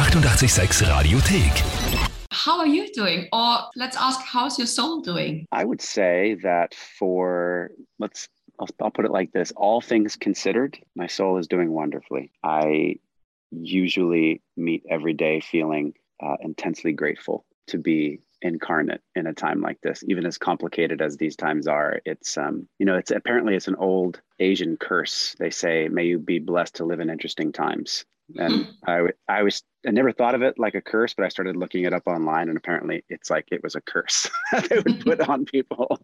886 Radiothek. How are you doing? Or let's ask, how's your soul doing? I would say that for, let's, I'll, I'll put it like this all things considered, my soul is doing wonderfully. I usually meet every day feeling uh, intensely grateful to be incarnate in a time like this even as complicated as these times are it's um you know it's apparently it's an old asian curse they say may you be blessed to live in interesting times and I, I was I never thought of it like a curse, but I started looking it up online, and apparently it's like it was a curse they would put on people.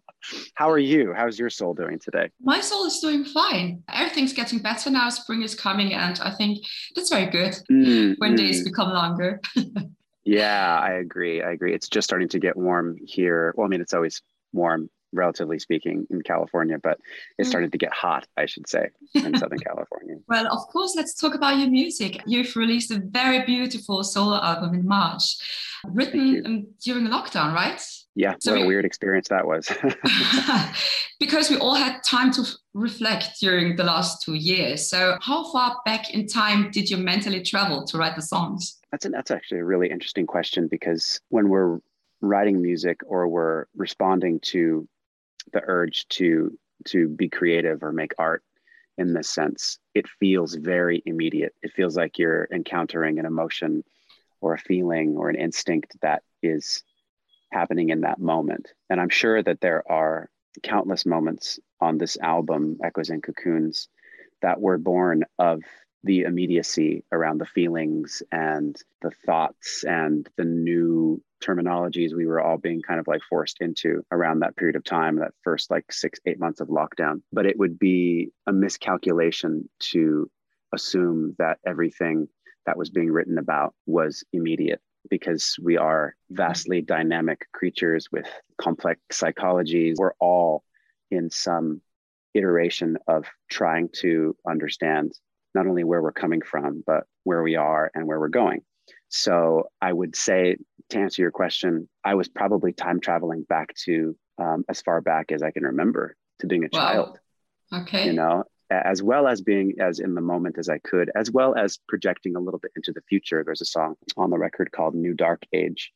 How are you? How's your soul doing today? My soul is doing fine. Everything's getting better now. Spring is coming, and I think that's very good mm, when mm. days become longer. yeah, I agree. I agree. It's just starting to get warm here. Well, I mean, it's always warm relatively speaking, in California, but it mm. started to get hot, I should say, in Southern California. Well, of course, let's talk about your music. You've released a very beautiful solo album in March, written during lockdown, right? Yeah, so what we, a weird experience that was. because we all had time to reflect during the last two years. So, how far back in time did you mentally travel to write the songs? That's an, that's actually a really interesting question because when we're writing music or we're responding to the urge to to be creative or make art in this sense it feels very immediate. It feels like you're encountering an emotion or a feeling or an instinct that is happening in that moment. And i'm sure that there are countless moments on this album echoes and cocoons that were born of the immediacy around the feelings and the thoughts and the new terminologies we were all being kind of like forced into around that period of time, that first like six, eight months of lockdown. But it would be a miscalculation to assume that everything that was being written about was immediate because we are vastly dynamic creatures with complex psychologies. We're all in some iteration of trying to understand not only where we're coming from, but where we are and where we're going. So I would say, to answer your question, I was probably time traveling back to um, as far back as I can remember to being a wow. child. Okay. You know, as well as being as in the moment as I could, as well as projecting a little bit into the future. There's a song on the record called New Dark Age,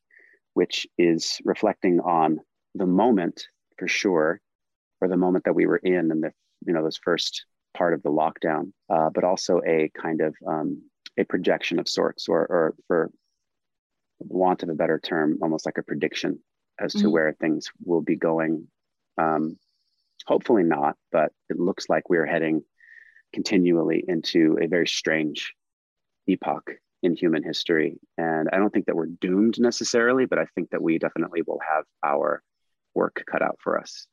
which is reflecting on the moment for sure, or the moment that we were in and the, you know, those first part of the lockdown, uh, but also a kind of um, a projection of sorts, or, or for want of a better term, almost like a prediction as mm-hmm. to where things will be going. Um, hopefully not, but it looks like we're heading continually into a very strange epoch in human history. And I don't think that we're doomed necessarily, but I think that we definitely will have our work cut out for us.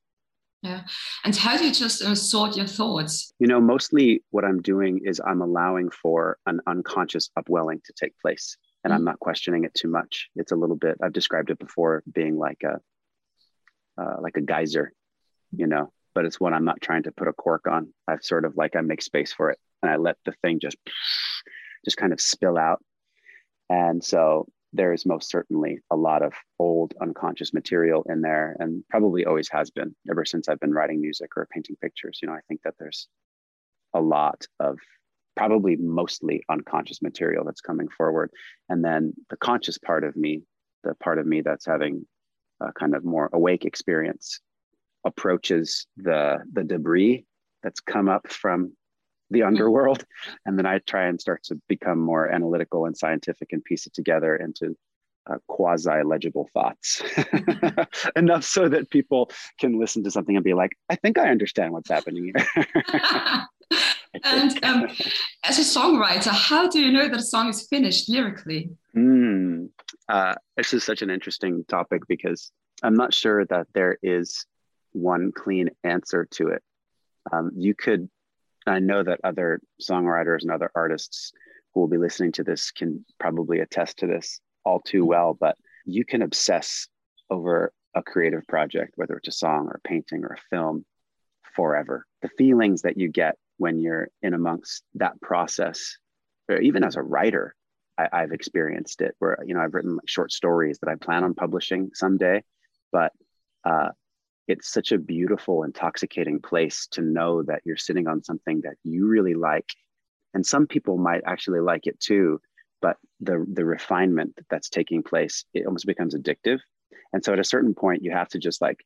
Yeah. And how do you just uh, sort your thoughts? You know, mostly what I'm doing is I'm allowing for an unconscious upwelling to take place and mm-hmm. I'm not questioning it too much. It's a little bit, I've described it before being like a, uh, like a geyser, you know, but it's one I'm not trying to put a cork on. I've sort of like, I make space for it and I let the thing just, just kind of spill out. And so there is most certainly a lot of old unconscious material in there and probably always has been ever since I've been writing music or painting pictures. You know, I think that there's a lot of probably mostly unconscious material that's coming forward. And then the conscious part of me, the part of me that's having a kind of more awake experience, approaches the the debris that's come up from the mm-hmm. underworld. And then i try and start to become more analytical and scientific and piece it together into uh, quasi legible thoughts enough so that people can listen to something and be like i think i understand what's happening here. And um, as a songwriter how do you know that a song is finished lyrically? Mm, uh, this is such an interesting topic because i'm not sure that there is one clean answer to it. Um, you could I know that other songwriters and other artists who will be listening to this can probably attest to this all too well, but you can obsess over a creative project, whether it's a song or a painting or a film, forever. The feelings that you get when you're in amongst that process, or even as a writer, I, have experienced it where, you know, I've written like short stories that I plan on publishing someday, but uh, it's such a beautiful, intoxicating place to know that you're sitting on something that you really like. And some people might actually like it too, but the the refinement that's taking place it almost becomes addictive. And so at a certain point you have to just like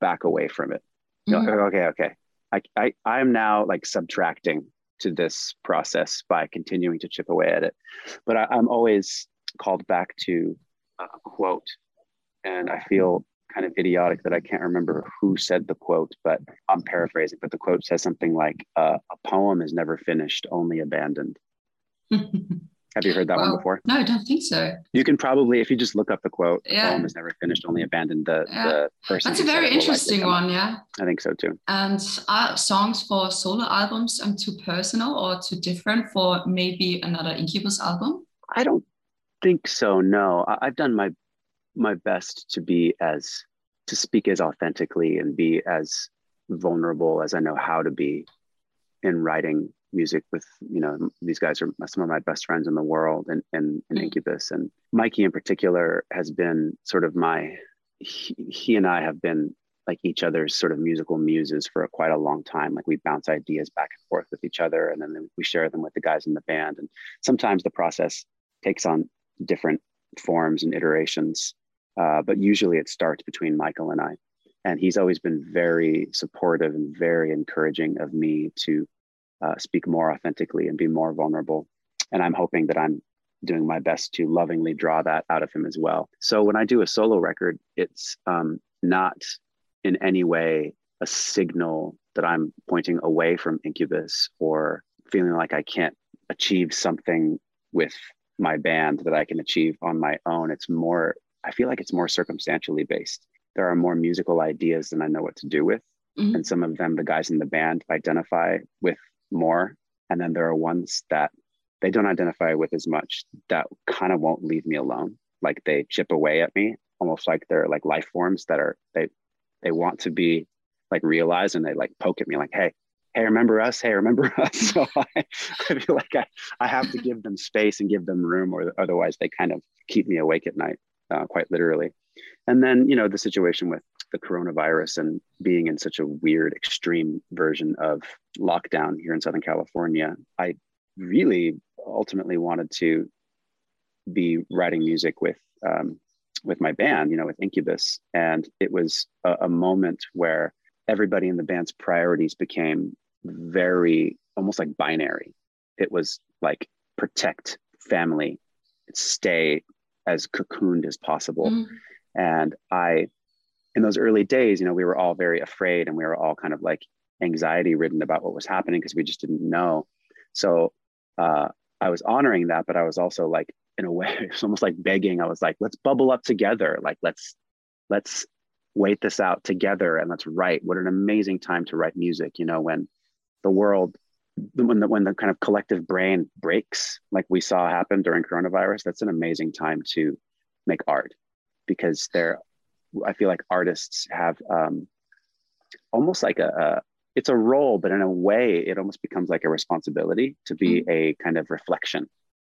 back away from it. Mm-hmm. like, okay okay. I, I i'm now like subtracting to this process by continuing to chip away at it. But I, i'm always called back to a quote. And i feel kind of idiotic that i can't remember who said the quote but i'm paraphrasing but the quote says something like uh, a poem is never finished only abandoned Have you heard that well, one before? No, I don't think so. You can probably, if you just look up the quote, yeah. poem is never finished, only abandoned. The, yeah. the person. That's a very interesting one, yeah. I think so too. And are songs for solo albums um, too personal or too different for maybe another Incubus album? I don't think so. No, I, I've done my my best to be as to speak as authentically and be as vulnerable as I know how to be in writing music with you know these guys are some of my best friends in the world and and, and mm-hmm. incubus. And mikey in particular has been sort of my he, he and i have been like each other's sort of musical muses for a, quite a long time. Like we bounce ideas back and forth with each other and then we share them with the guys in the band. And sometimes the process takes on different forms and iterations uh, but usually it starts between michael and i and he's always been very supportive and very encouraging of me to uh, speak more authentically and be more vulnerable. And I'm hoping that I'm doing my best to lovingly draw that out of him as well. So when I do a solo record, it's um, not in any way a signal that I'm pointing away from Incubus or feeling like I can't achieve something with my band that I can achieve on my own. It's more, I feel like it's more circumstantially based. There are more musical ideas than I know what to do with. Mm-hmm. And some of them, the guys in the band identify with more. And then there are ones that they don't identify with as much that kind of won't leave me alone. Like they chip away at me, almost like they're like life forms that are they they want to be like realized and they like poke at me like, hey, hey, remember us? Hey, remember us? So I, I feel like I, I have to give them space and give them room, or otherwise they kind of keep me awake at night, uh, quite literally. And then, you know, the situation with the coronavirus and being in such a weird, extreme version of lockdown here in Southern California, I really ultimately wanted to be writing music with um, with my band, you know, with Incubus, and it was a, a moment where everybody in the band's priorities became very almost like binary. It was like protect family, stay as cocooned as possible. Mm. And I in those early days, you know, we were all very afraid and we were all kind of like anxiety ridden about what was happening because we just didn't know. So uh, I was honoring that, but I was also like, in a way, it's almost like begging. I was like, let's bubble up together. Like, let's, let's wait this out together and let's write. What an amazing time to write music, you know, when the world, when the, when the kind of collective brain breaks, like we saw happen during coronavirus, that's an amazing time to make art because there I feel like artists have um, almost like a, a, it's a role, but in a way, it almost becomes like a responsibility to be mm-hmm. a kind of reflection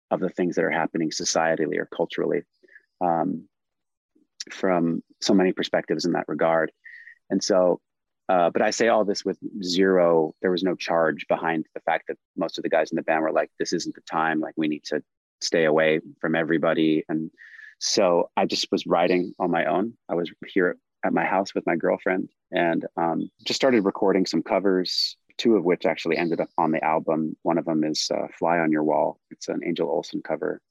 of the things that are happening societally or culturally um, from so many perspectives in that regard. And so, uh, but I say all this with zero, there was no charge behind the fact that most of the guys in the band were like, this isn't the time, like, we need to stay away from everybody. And so I just was writing on my own. I was here at my house with my girlfriend and um, just started recording some covers, two of which actually ended up on the album. One of them is uh, Fly on Your Wall. It's an Angel Olsen cover.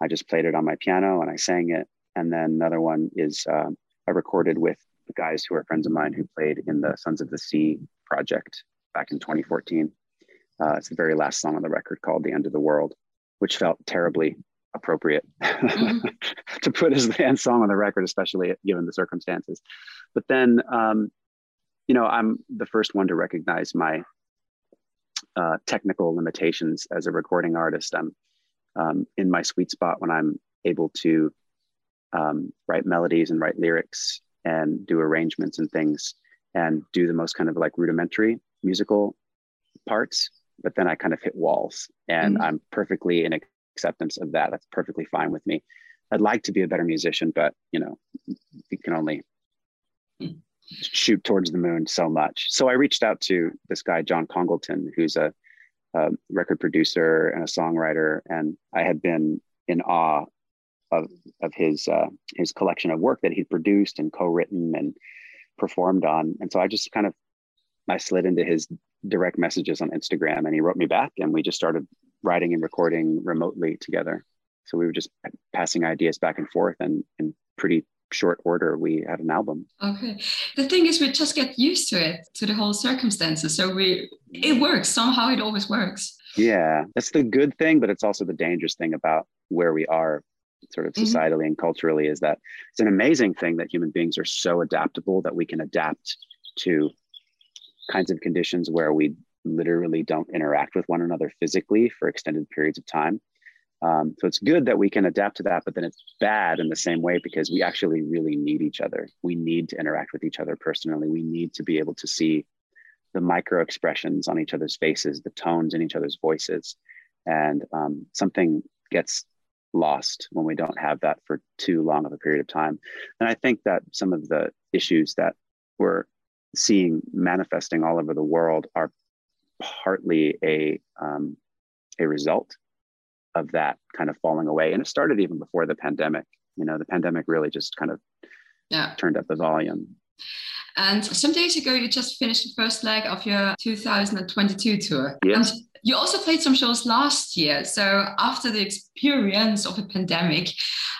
I just played it on my piano and I sang it. And then another one is uh, I recorded with guys who are friends of mine who played in the Sons of the Sea project back in 2014. Uh, it's the very last song on the record called The End of the World, which felt terribly appropriate mm-hmm. to put as the end song on the record, especially given the circumstances. But then, um, you know, I'm the first one to recognize my uh, technical limitations as a recording artist. I'm um, in my sweet spot when I'm able to um, write melodies and write lyrics and do arrangements and things and do the most kind of like rudimentary musical parts but then i kind of hit walls and mm-hmm. i'm perfectly in acceptance of that. That's perfectly fine with me. I'd like to be a better musician, but you know, you can only shoot towards the moon so much. So I reached out to this guy, John Congleton, who's a, a record producer and a songwriter. And I had been in awe of of his uh, his collection of work that he'd produced and co-written and performed on. And so I just kind of I slid into his direct messages on Instagram, and he wrote me back, and we just started writing and recording remotely together. So we were just passing ideas back and forth, and in pretty short order, we had an album. Okay. The thing is, we just get used to it, to the whole circumstances. So we, it works somehow. It always works. Yeah, that's the good thing, but it's also the dangerous thing about where we are sort of mm-hmm. societally mm-hmm. and culturally is that it's an amazing thing that human beings are so adaptable that we can adapt to kinds of conditions where we literally don't interact with one another physically for extended periods of time. Um, so it's good that we can adapt to that, but then it's bad in the same way because we actually really need each other. We need to interact with each other personally. We need to be able to see the micro expressions on each other's faces, the tones in each other's voices. And um, something gets lost when we don't have that for too long of a period of time. And I think that some of the issues that we're seeing manifesting all over the world are partly a um, a result of that kind of falling away. And it started even before the pandemic. You know, the pandemic really just kind of yeah. turned up the volume. And some days ago, you just finished the first leg of your 2022 tour. Yes. And you also played some shows last year. So after the experience of a pandemic,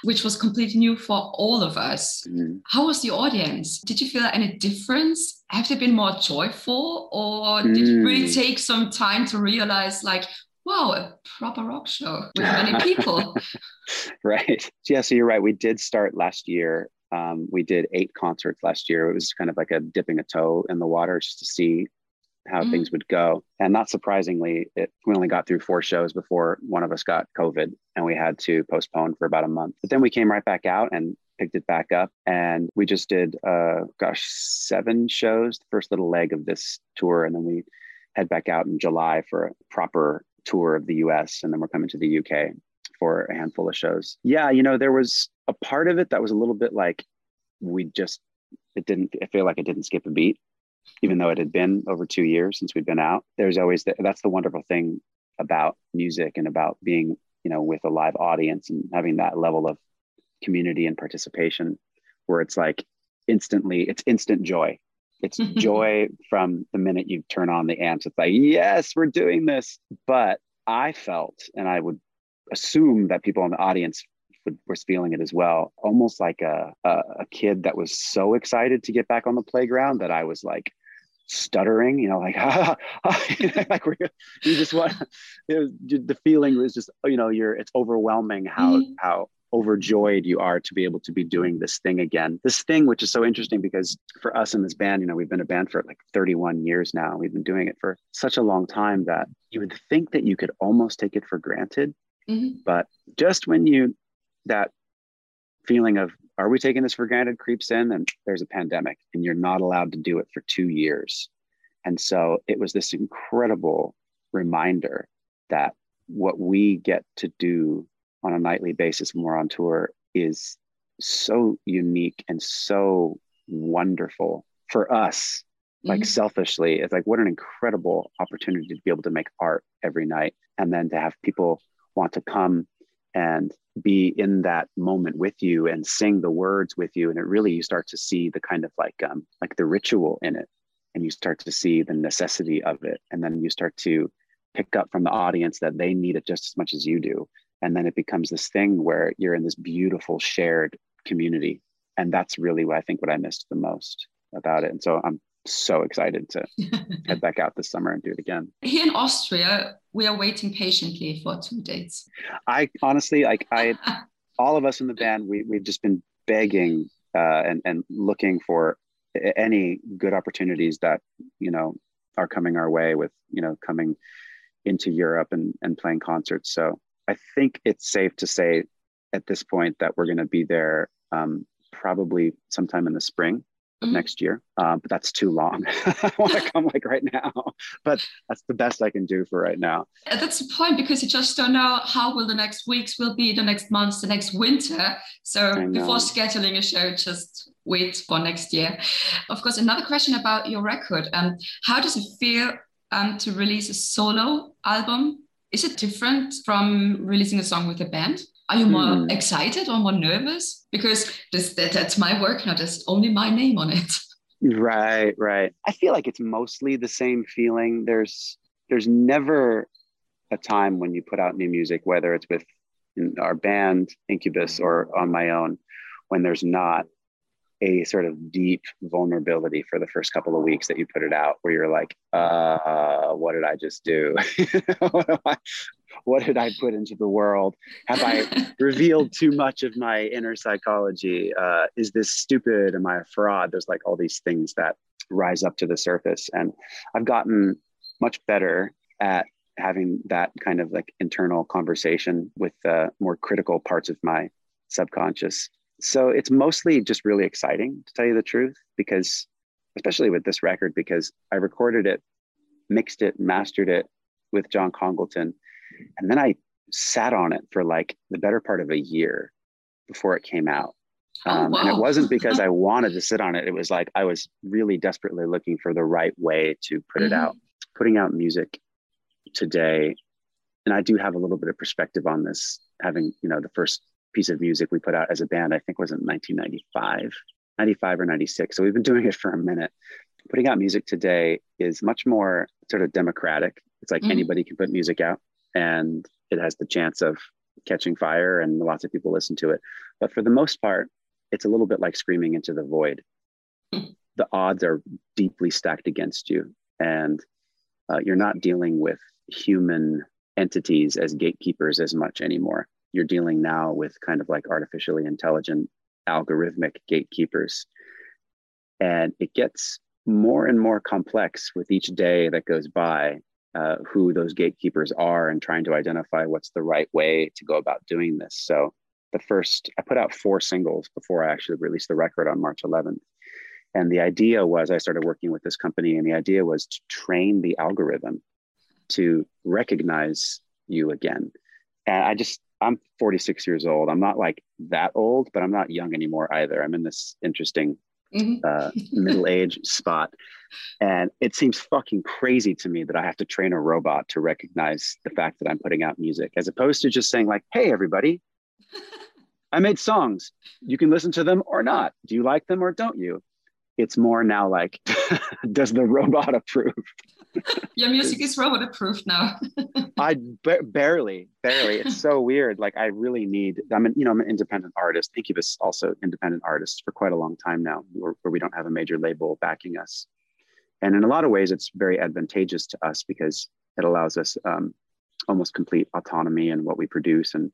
which was completely new for all of us, mm. how was the audience? Did you feel any difference? Have they been more joyful, or did mm. it really take some time to realize, like, wow, a proper rock show with many people? right. Yeah. So you're right. We did start last year um, we did eight concerts last year. It was kind of like a dipping a toe in the water just to see how mm. things would go. And not surprisingly, it, we only got through four shows before one of us got COVID and we had to postpone for about a month. But then we came right back out and picked it back up. And we just did, uh, gosh, seven shows, the first little leg of this tour. And then we head back out in July for a proper tour of the US. And then we're coming to the UK for a handful of shows. Yeah, you know, there was a part of it that was a little bit like we just, it didn't, I feel like it didn't skip a beat even though it had been over two years since we'd been out. There's always the, that's the wonderful thing about music and about being, you know, with a live audience and having that level of community and participation where it's like instantly, it's instant joy. It's joy from the minute you turn on the amps. It's like, yes, we're doing this. But I felt, and I would assume that people in the audience would, was feeling it as well. Almost like a, a, a kid that was so excited to get back on the playground that I was like stuttering, you know, like, ah, like you just want, the feeling was just, you know, you're, it's overwhelming how, mm-hmm. how overjoyed you are to be able to be doing this thing again. This thing, which is so interesting because for us in this band, you know, we've been a band for like 31 years now. We've been doing it for such a long time that you would think that you could almost take it for granted. Mm-hmm. But just when you, that feeling of are we taking this for granted creeps in? And there's a pandemic and you're not allowed to do it for two years. And so it was this incredible reminder that what we get to do on a nightly basis when we're on tour is so unique and so wonderful for us like mm-hmm. selfishly. It's like what an incredible opportunity to be able to make art every night and then to have people want to come and be in that moment with you and sing the words with you. And it really you start to see the kind of like um like the ritual in it. And you start to see the necessity of it. And then you start to pick up from the audience that they need it just as much as you do. And then it becomes this thing where you're in this beautiful shared community. And that's really what i think what i missed the most about it. And so i'm so excited to head back out this summer and do it again. Here in Austria, we are waiting patiently for two dates. I honestly, like I, all of us in the band, we we've just been begging uh, and and looking for any good opportunities that you know are coming our way with you know coming into Europe and and playing concerts. So I think it's safe to say at this point that we're going to be there um, probably sometime in the spring mm-hmm. next year. Um, but that's too long. I want to come like right now, but that's the best I can do for right now. That's the point because you just don't know how will the next weeks will be, the next months, the next winter. So before scheduling a show, just wait for next year. Of course, another question about your record. Um, how does it feel um, to release a solo album? Is it different from releasing a song with a band? Are you more mm. excited or more nervous? Because this, that, that's my work now. There's only my name on it. Right, right. I feel like it's mostly the same feeling. There's there's never a time when you put out new music, whether it's with our band Incubus or on my own, when there's not a sort of deep vulnerability for the first couple of weeks that you put it out where you're like uh what did i just do what, did i put into the world? Have i revealed too much of my inner psychology? Uh, is this stupid? Am i a fraud? There's like all these things that rise up to the surface. And i've gotten much better at having that kind of like internal conversation with uh, more critical parts of my subconscious. So it's mostly just really exciting to tell you the truth because especially with this record because i recorded it mixed it mastered it with john congleton and then i sat on it for like the better part of a year before it came out oh, um, wow. and it wasn't because i wanted to sit on it it was like i was really desperately looking for the right way to put it mm-hmm. out putting out music today and i do have a little bit of perspective on this having you know the first piece of music we put out as a band, I think was in 1995, 95 or 96. So we've been doing it for a minute. Putting out music today is much more sort of democratic. It's like mm-hmm. anybody can put music out and it has the chance of catching fire and lots of people listen to it. But for the most part, it's a little bit like screaming into the void. Mm-hmm. The odds are deeply stacked against you, and uh, you're not dealing with human entities as gatekeepers as much anymore you're dealing now with kind of like artificially intelligent algorithmic gatekeepers. And it gets more and more complex with each day that goes by, uh, who those gatekeepers are and trying to identify what's the right way to go about doing this. So, the first, I put out four singles before I actually released the record on March 11th. And the idea was I started working with this company, and the idea was to train the algorithm to recognize you again. And I just I'm 46 years old. I'm not like that old, but I'm not young anymore either. I'm in this interesting mm-hmm. uh, middle age spot. And it seems fucking crazy to me that I have to train a robot to recognize the fact that I'm putting out music, as opposed to just saying, like, hey, everybody, I made songs. You can listen to them or not. Do you like them or don't you? It's more now like, does the robot approve? Your music is robot approved now. I b- barely, barely. It's so weird. Like I really need. I'm an, you know, I'm an independent artist. Incubus also independent artists for quite a long time now, where, where we don't have a major label backing us. And in a lot of ways, it's very advantageous to us because it allows us um, almost complete autonomy in what we produce and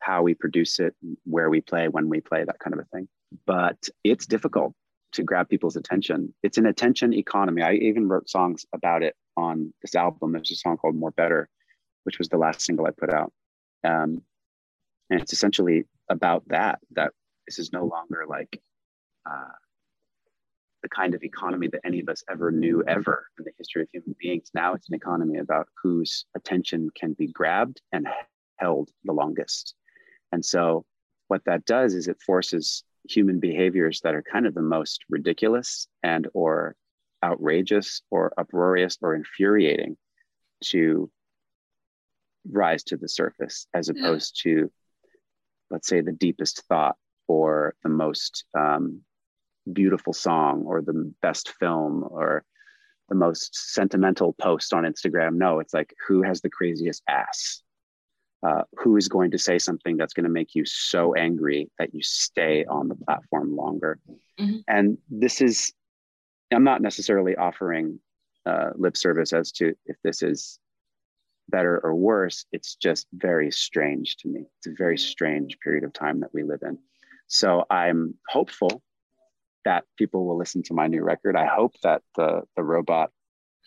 how we produce it, where we play, when we play, that kind of a thing. But it's difficult to grab people's attention. It's an attention economy. I even wrote songs about it on this album. There's a song called More Better, which was the last single I put out. Um, and it's essentially about that, that this is no longer like uh, the kind of economy that any of us ever knew ever in the history of human beings. Now it's an economy about whose attention can be grabbed and held the longest. And so what that does is it forces human behaviors that are kind of the most ridiculous and or outrageous or uproarious or infuriating to rise to the surface as opposed yeah. to let's say the deepest thought or the most um, beautiful song or the best film or the most sentimental post on instagram no it's like who has the craziest ass uh, who is going to say something that's going to make you so angry that you stay on the platform longer. Mm-hmm. And this is, I'm not necessarily offering uh, lip service as to if this is better or worse. It's just very strange to me. It's a very strange period of time that we live in. So I'm hopeful that people will listen to my new record. I hope that the the robot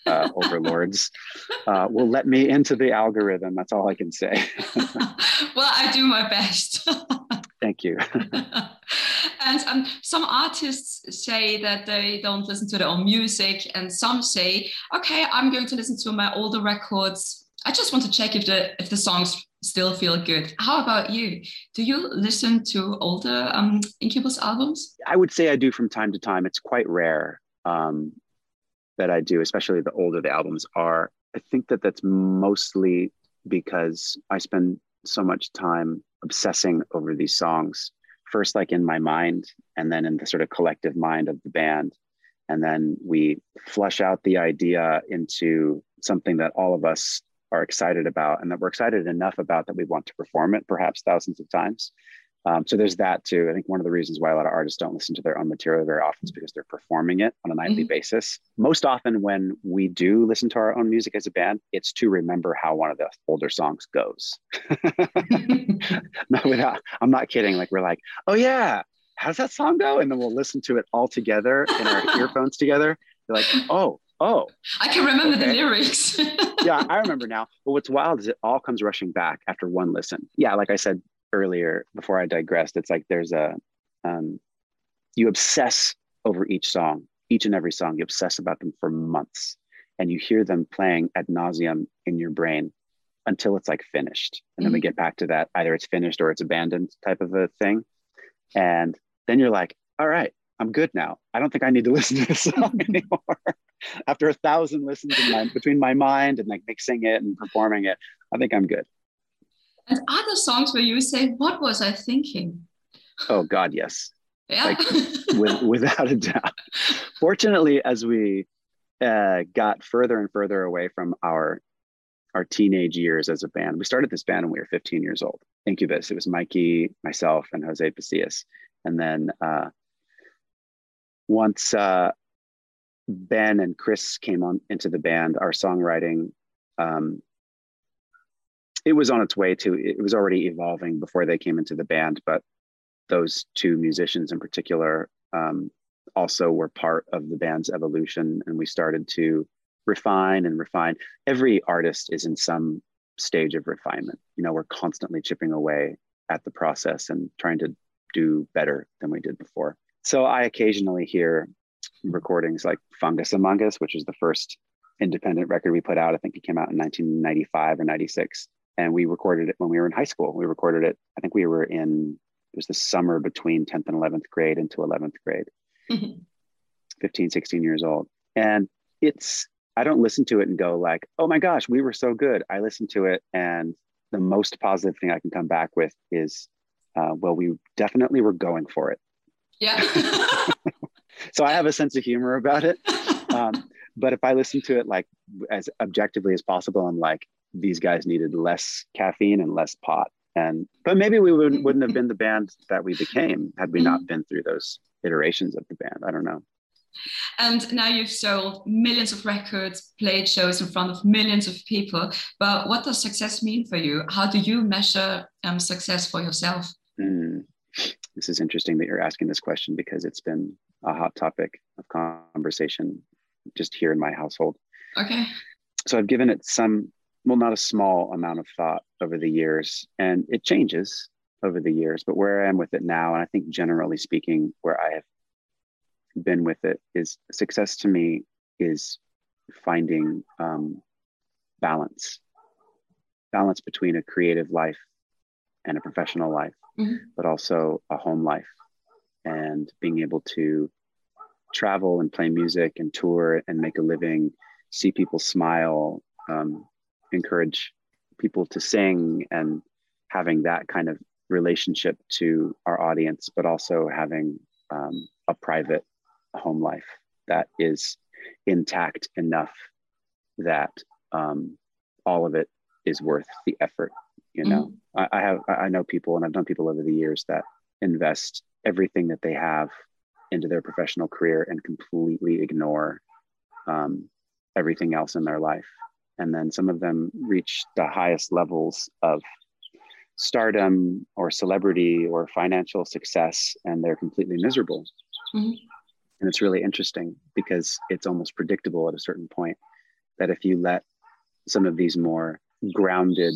uh, overlords uh, will let me into the algorithm. That's all I can say. well, I do my best. Thank you. and um, some artists say that they don't listen to their own music, and some say, "Okay, I'm going to listen to my older records. I just want to check if the if the songs still feel good." How about you? Do you listen to older um, Incubus albums? I would say I do from time to time. It's quite rare. Um, that I do, especially the older the albums are. I think that that's mostly because I spend so much time obsessing over these songs first like in my mind and then in the sort of collective mind of the band and then we flush out the idea into something that all of us are excited about and that we're excited enough about that we want to perform it perhaps thousands of times um, so there's that too. I think one of the reasons why a lot of artists don't listen to their own material very often is because they're performing it on a nightly mm-hmm. basis. Most often, when we do listen to our own music as a band, it's to remember how one of the older songs goes. no, without, I'm not kidding. Like we're like, oh yeah, how's that song go? And then we'll listen to it all together in our earphones together. You're like, oh, oh. I can remember okay. the lyrics. yeah, I remember now. But what's wild is it all comes rushing back after one listen. Yeah, like I said, earlier before I digressed, it's like there's a um, you obsess over each song, each and every song. You obsess about them for months, and you hear them playing ad nauseum in your brain until it's like finished, and mm-hmm. then we mm-hmm. get back to that either it's finished or it's abandoned type of a thing, and then you're like, all right, I'm good now. I don't think I need to listen to this song anymore. After a thousand listens my, between my mind and like mixing it and performing it, I think I'm good. And other songs where you say, What was I thinking? Oh, God, yes. Yeah. Like, with, without a doubt. Fortunately, as we uh, got further and further away from our our teenage years as a band. We started this band when we were 15 years old. Incubus. It was Mikey, myself, and Jose Pasillas. And then uh, once uh, Ben and Chris came on into the band, our songwriting um, it was on its way to it was already evolving before they came into the band but those two musicians in particular um, also were part of the band's evolution and we started to refine and refine. Every artist is in some stage of refinement. You know we're constantly chipping away at the process and trying to do better than we did before. So i occasionally hear recordings like Fungus Amongus which was the first independent record we put out. I think it came out in 1995 or 96 and we recorded it when we were in high school. We recorded it. I think we were in it was the summer between 10th and 11th grade into 11th grade. Mm-hmm. 15, 16 years old. And it's I don't listen to it and go like, "Oh my gosh, we were so good." I listen to it and the most positive thing I can come back with is uh, well, we definitely were going for it. Yeah. so I have a sense of humor about it. Um, but if I listen to it like as objectively as possible, I'm like, these guys needed less caffeine and less pot. And but maybe we would, wouldn't have been the band that we became had we not been through those iterations of the band. I don't know. And now you've sold millions of records, played shows in front of millions of people. But what does success mean for you? How do you measure um, success for yourself? Mm. This is interesting that you're asking this question because it's been a hot topic of conversation just here in my household. Okay. So I've given it some well, not a small amount of thought over the years, and it changes over the years. But where I am with it now, and I think generally speaking, where I have been with it is success to me is finding um, balance, balance between a creative life and a professional life, mm-hmm. but also a home life, and being able to travel and play music and tour and make a living, see people smile, um, encourage people to sing and having that kind of relationship to our audience, but also having um, a private home life that is intact enough that um, all of it is worth the effort. You know, mm-hmm. I, I have I know people, and I've known people over the years that invest everything that they have into their professional career and completely ignore um, everything else in their life and then some of them reach the highest levels of stardom or celebrity or financial success and they're completely miserable mm-hmm. and it's really interesting because it's almost predictable at a certain point that if you let some of these more grounded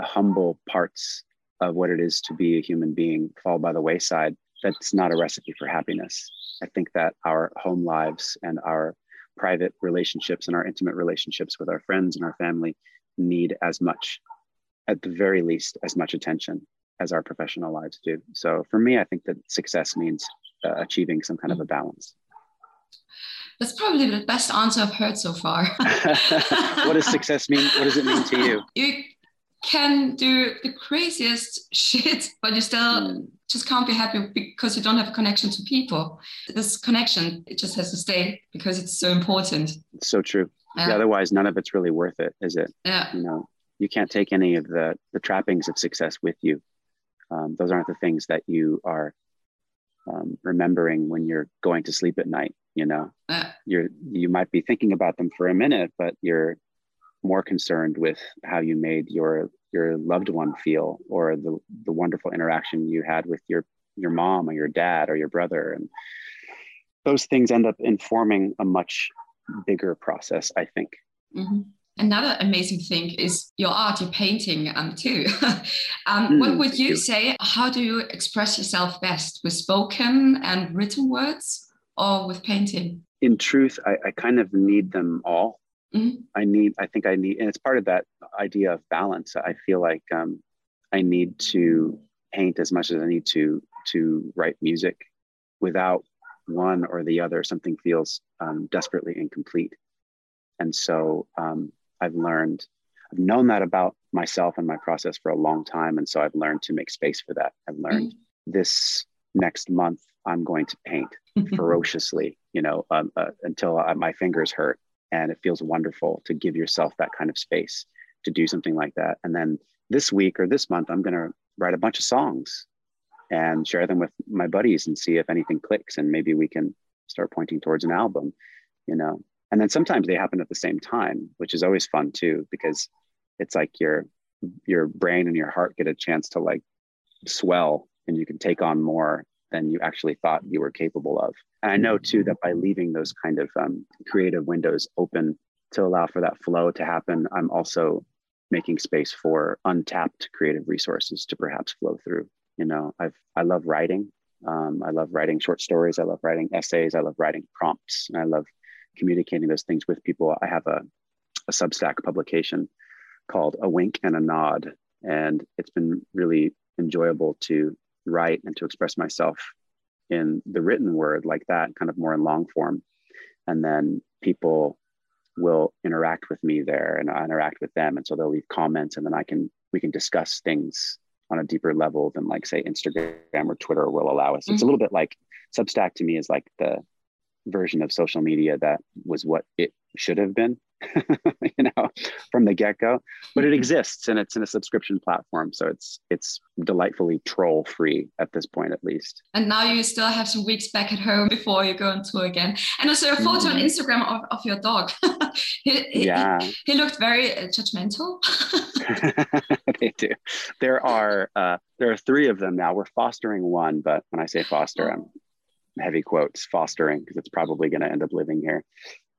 humble parts of what it is to be a human being fall by the wayside that's not a recipe for happiness i think that our home lives and our private relationships and our intimate relationships with our friends and our family need as much, at the very least, as much attention as our professional lives do. So for me, I think that success means uh, achieving some kind of a balance. That's probably the best answer I've heard so far. what does success mean? What does it mean to you? You can do the craziest shit, but you still mm. just can't be happy because you don't have a connection to people. This connection, it just has to stay because it's so important. It's so true. Yeah. Otherwise, none of it's really worth it, is it? Yeah. You know, you can't take any of the the trappings of success with you. Um, those aren't the things that you are um, remembering when you're going to sleep at night. You know, yeah. you're you might be thinking about them for a minute, but you're more concerned with how you made your your loved one feel or the the wonderful interaction you had with your your mom or your dad or your brother and those things end up informing a much bigger process i think mm-hmm. Another amazing thing is your art, your painting um, too. um, mm, what would you, you say? How do you express yourself best with spoken and written words or with painting? In truth, I, I kind of need them all. Mm-hmm. I need, I think I need, and it's part of that idea of balance. I feel like um, I need to paint as much as I need to to write music. Without one or the other, something feels um, desperately incomplete. And so um, I've learned, I've known that about myself and my process for a long time. And so I've learned to make space for that. I've learned mm-hmm. this next month, I'm going to paint ferociously, you know, um, uh, until uh, my fingers hurt. And it feels wonderful to give yourself that kind of space to do something like that. And then this week or this month, I'm going to write a bunch of songs and share them with my buddies and see if anything clicks. And maybe we can start pointing towards an album, you know and then sometimes they happen at the same time which is always fun too because it's like your your brain and your heart get a chance to like swell and you can take on more than you actually thought you were capable of. And i know too that by leaving those kind of um, creative windows open to allow for that flow to happen i'm also making space for untapped creative resources to perhaps flow through. You know i've i love writing. Um, i love writing short stories. I love writing essays. I love writing prompts. And i love communicating those things with people. I have a, a Substack publication called A Wink and a Nod. And it's been really enjoyable to write and to express myself in the written word like that, kind of more in long form. And then people will interact with me there and I interact with them. And so they'll leave comments and then I can, we can discuss things on a deeper level than like say Instagram or Twitter will allow us. Mm-hmm. It's a mm-hmm. little bit like Substack to me is like the version of social media that was what it should have been you know from the get-go but it exists and it's in a subscription platform so it's it's delightfully troll free at this point at least. And now you still have some weeks back at home before you go on tour again. And also a photo mm-hmm. on instagram of, of your dog. He, yeah he, he, looked very uh, judgmental. They do. There are uh, there are three of them now. We're fostering one but when i say foster i'm heavy quotes fostering because it's probably going to end up living here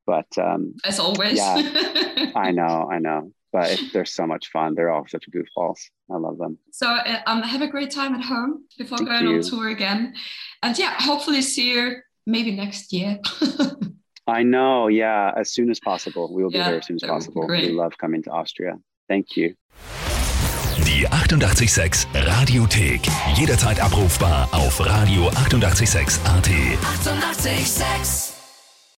but um as always. yeah. I know i know but it, they're so much fun. They're all such goofballs. I love them. So uh, um have a great time at home before Thank going you. on tour again. And yeah hopefully see you maybe next year. I know yeah as soon as possible. We will be yeah, there as soon as possible. We love coming to austria. Thank you. Die 886 Radiothek. Jederzeit abrufbar auf radio886.at. 886!